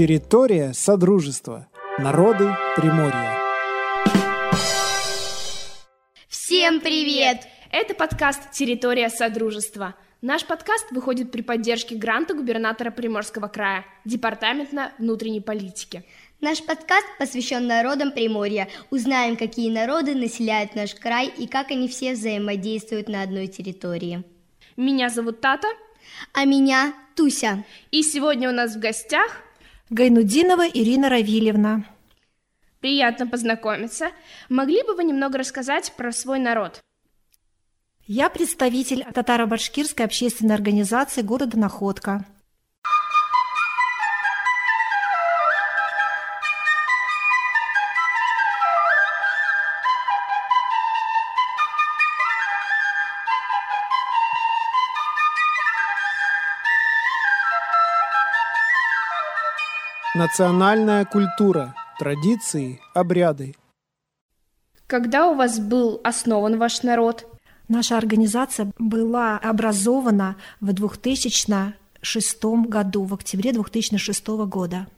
Территория Содружества. Народы Приморья. Всем привет! Это подкаст «Территория Содружества». Наш подкаст выходит при поддержке гранта губернатора Приморского края, Департамента внутренней политики. Наш подкаст посвящен народам Приморья. Узнаем, какие народы населяют наш край и как они все взаимодействуют на одной территории. Меня зовут Тата. А меня Туся. И сегодня у нас в гостях Гайнудинова Ирина Равильевна. Приятно познакомиться. Могли бы вы немного рассказать про свой народ? Я представитель татаро-башкирской общественной организации города Находка. Национальная культура, традиции, обряды. Когда у вас был основан ваш народ? Наша организация была образована в 2006 году, в октябре 2006 года.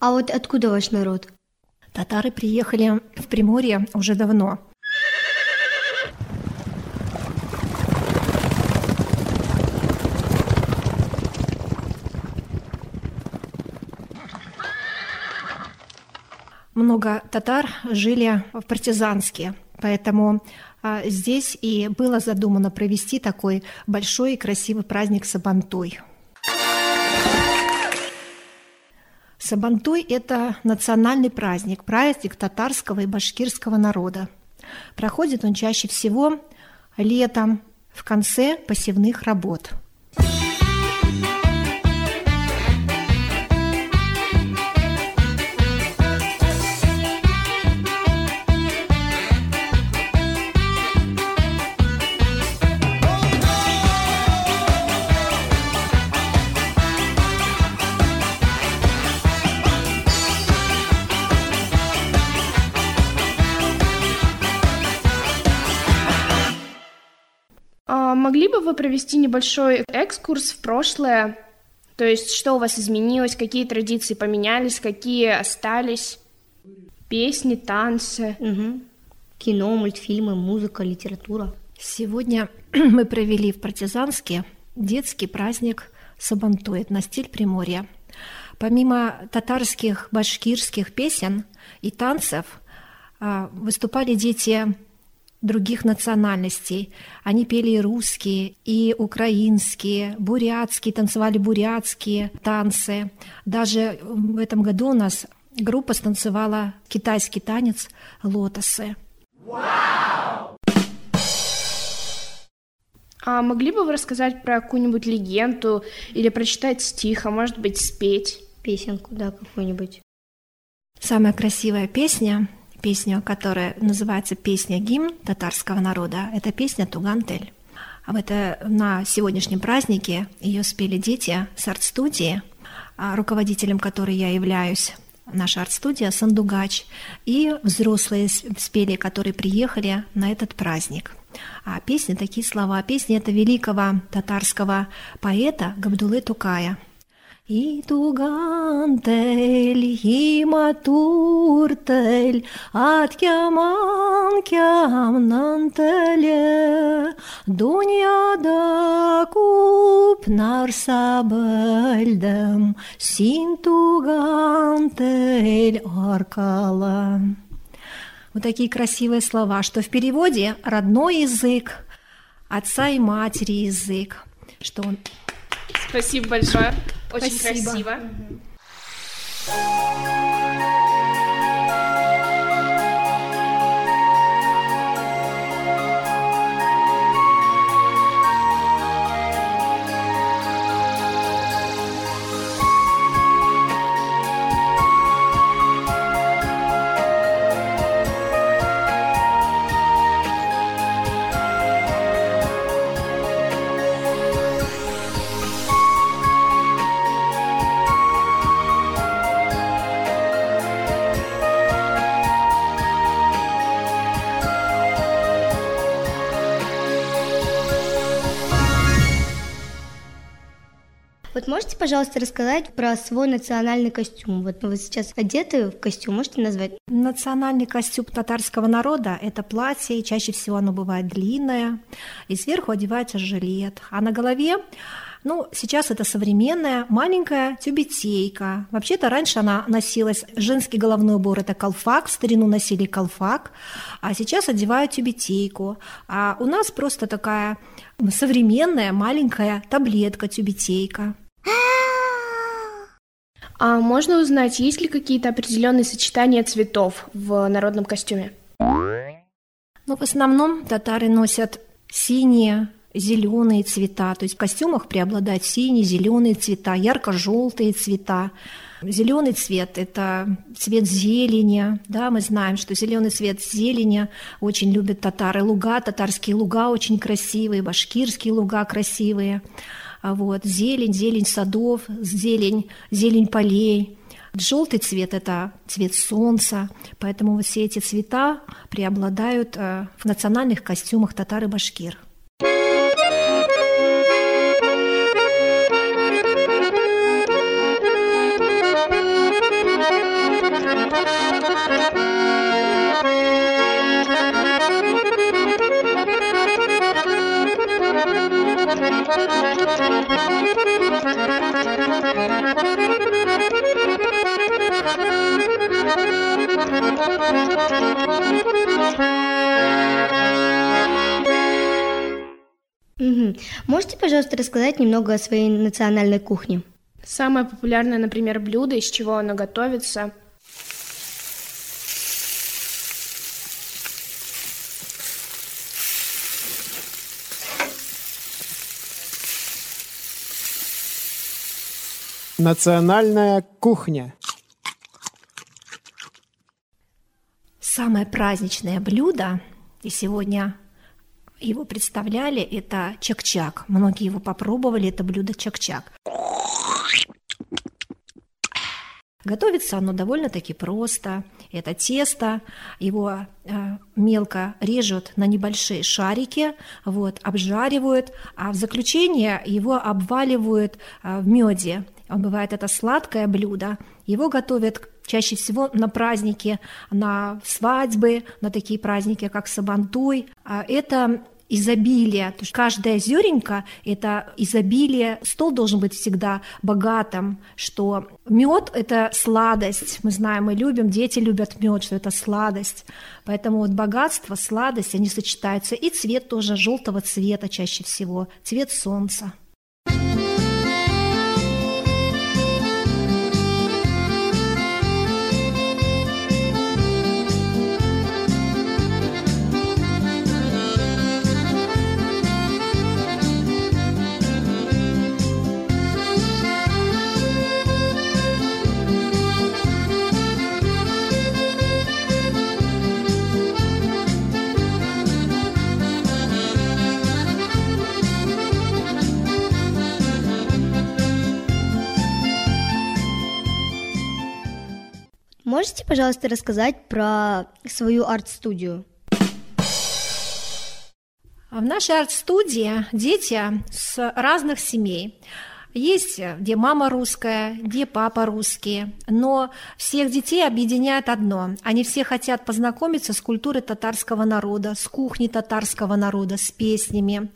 А вот откуда ваш народ? Татары приехали в Приморье уже давно. Много татар жили в партизанске, поэтому а, здесь и было задумано провести такой большой и красивый праздник Сабантуй. Сабантуй – это национальный праздник, праздник татарского и башкирского народа. Проходит он чаще всего летом, в конце посевных работ – бы вы провести небольшой экскурс в прошлое? То есть, что у вас изменилось, какие традиции поменялись, какие остались? Песни, танцы. Угу. Кино, мультфильмы, музыка, литература. Сегодня мы провели в Партизанске детский праздник Сабантует на стиль Приморья. Помимо татарских, башкирских песен и танцев, а, выступали дети других национальностей. Они пели и русские, и украинские, бурятские, танцевали бурятские танцы. Даже в этом году у нас группа станцевала китайский танец «Лотосы». А могли бы вы рассказать про какую-нибудь легенду или прочитать стих, а может быть спеть? Песенку, да, какую-нибудь. Самая красивая песня песню, которая называется «Песня гимн татарского народа». Это песня «Тугантель». А это на сегодняшнем празднике ее спели дети с арт-студии, а руководителем которой я являюсь, наша арт-студия «Сандугач», и взрослые спели, которые приехали на этот праздник. А песни такие слова. Песни это великого татарского поэта Габдулы Тукая – İtugantel himaturtel at keman kemnan tele Dünyada kup narsa bildim Sin тугантель аркала Вот такие красивые слова, что в переводе родной язык, отца и матери язык, что он... Спасибо большое. Очень Спасибо. красиво. Вот можете, пожалуйста, рассказать про свой национальный костюм? Вот вы сейчас одеты в костюм, можете назвать? Национальный костюм татарского народа – это платье, и чаще всего оно бывает длинное, и сверху одевается жилет, а на голове ну, сейчас это современная маленькая тюбетейка. Вообще-то раньше она носилась, женский головной убор – это колфак, в старину носили колфак, а сейчас одевают тюбетейку. А у нас просто такая современная маленькая таблетка-тюбетейка. А можно узнать, есть ли какие-то определенные сочетания цветов в народном костюме? Ну, в основном татары носят синие, зеленые цвета. То есть в костюмах преобладают синие, зеленые цвета, ярко-желтые цвета. Зеленый цвет – это цвет зелени. Да, мы знаем, что зеленый цвет зелени очень любят татары. Луга, татарские луга очень красивые, башкирские луга красивые. А вот, зелень, зелень садов, зелень, зелень полей. Желтый цвет – это цвет солнца, поэтому вот все эти цвета преобладают э, в национальных костюмах татар и башкир. Угу. Можете, пожалуйста, рассказать немного о своей национальной кухне? Самое популярное, например, блюдо, из чего оно готовится – Национальная кухня. Самое праздничное блюдо, и сегодня его представляли, это чак-чак. Многие его попробовали, это блюдо чак-чак. Готовится оно довольно-таки просто. Это тесто, его э, мелко режут на небольшие шарики, вот, обжаривают, а в заключение его обваливают э, в меде. Бывает это сладкое блюдо. Его готовят чаще всего на праздники, на свадьбы, на такие праздники, как Сабантуй. А это изобилие. То есть каждая зеренька – это изобилие. Стол должен быть всегда богатым, что мед – это сладость. Мы знаем, мы любим, дети любят мед, что это сладость. Поэтому вот богатство, сладость, они сочетаются. И цвет тоже желтого цвета чаще всего, цвет солнца. Можете, пожалуйста, рассказать про свою арт-студию? В нашей арт-студии дети с разных семей. Есть, где мама русская, где папа русский, но всех детей объединяет одно. Они все хотят познакомиться с культурой татарского народа, с кухней татарского народа, с песнями.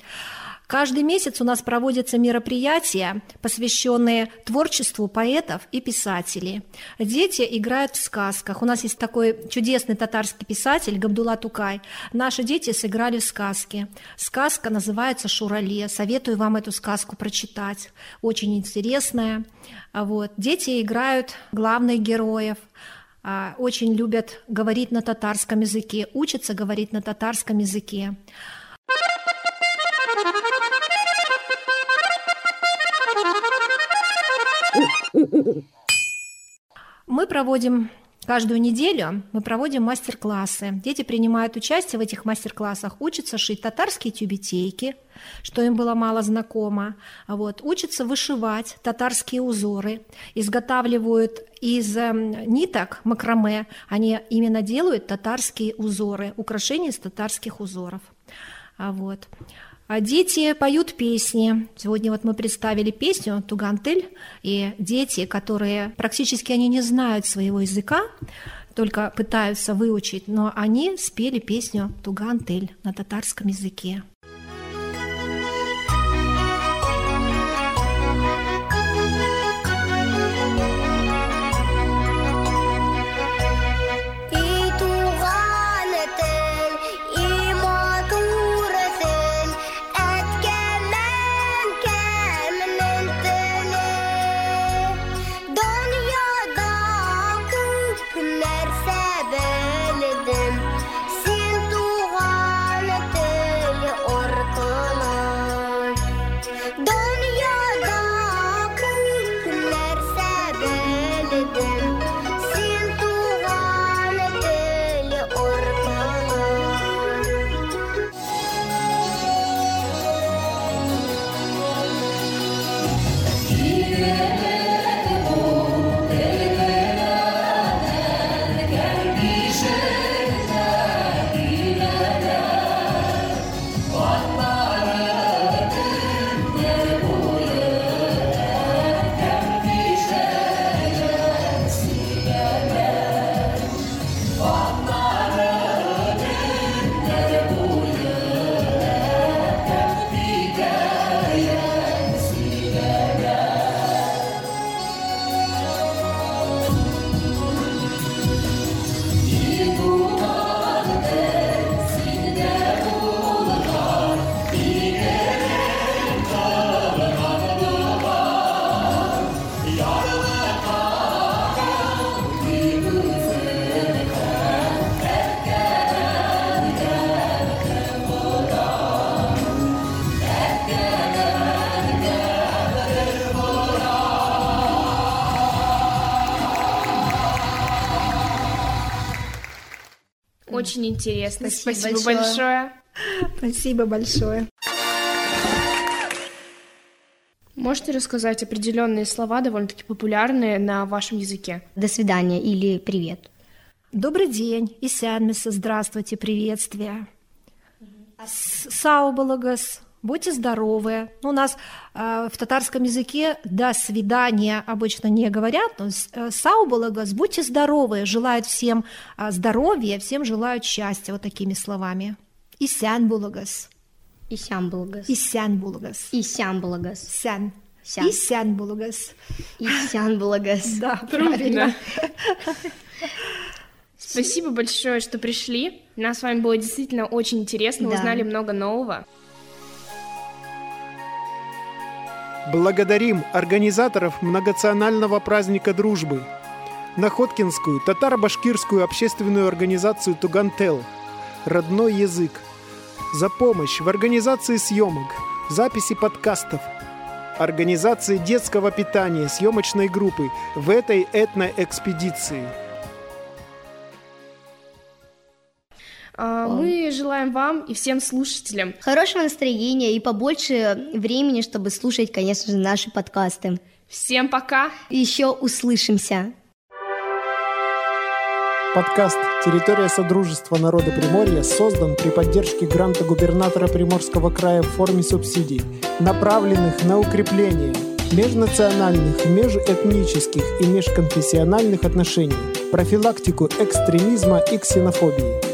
Каждый месяц у нас проводятся мероприятия, посвященные творчеству поэтов и писателей. Дети играют в сказках. У нас есть такой чудесный татарский писатель Габдулла Тукай. Наши дети сыграли в сказке. Сказка называется «Шурале». Советую вам эту сказку прочитать. Очень интересная. Вот. Дети играют главных героев а, очень любят говорить на татарском языке, учатся говорить на татарском языке. Мы проводим Каждую неделю мы проводим мастер-классы. Дети принимают участие в этих мастер-классах, учатся шить татарские тюбетейки, что им было мало знакомо, вот, учатся вышивать татарские узоры, изготавливают из эм, ниток макраме, они именно делают татарские узоры, украшения из татарских узоров. А вот. А дети поют песни. Сегодня вот мы представили песню «Тугантель», и дети, которые практически они не знают своего языка, только пытаются выучить, но они спели песню «Тугантель» на татарском языке. Очень интересно. Спасибо Спасибо, большое. большое. Спасибо большое. Можете рассказать определенные слова, довольно-таки популярные на вашем языке? До свидания или привет. Добрый день, Исянмиса, здравствуйте, приветствие. Саубалагас, будьте здоровы. Ну, у нас э, в татарском языке «до свидания» обычно не говорят, но с- э, Саубалагас, будьте здоровы, желают всем э, здоровья, всем желают счастья, вот такими словами. Исянбулагас, Исямбулгас. Исянбулагас, Исямбулгас. Сян, Сян. Исянбулагас. Исянбулгас. Да, правильно. Спасибо большое, что пришли. Нас с вами было действительно очень интересно, Да. узнали много нового. Благодарим организаторов многонационального праздника дружбы. Находкинскую татаро-башкирскую общественную организацию «Тугантел» «Родной язык» за помощь в организации съемок, записи подкастов, организации детского питания съемочной группы в этой этноэкспедиции. Мы желаем вам и всем слушателям Хорошего настроения и побольше времени, чтобы слушать, конечно же, наши подкасты. всем пока! Еще услышимся. Подкаст «Территория Содружества народа Приморья» создан при поддержке гранта губернатора Приморского края в форме субсидий, направленных на укрепление межнациональных, межэтнических и межконфессиональных отношений, профилактику экстремизма и ксенофобии.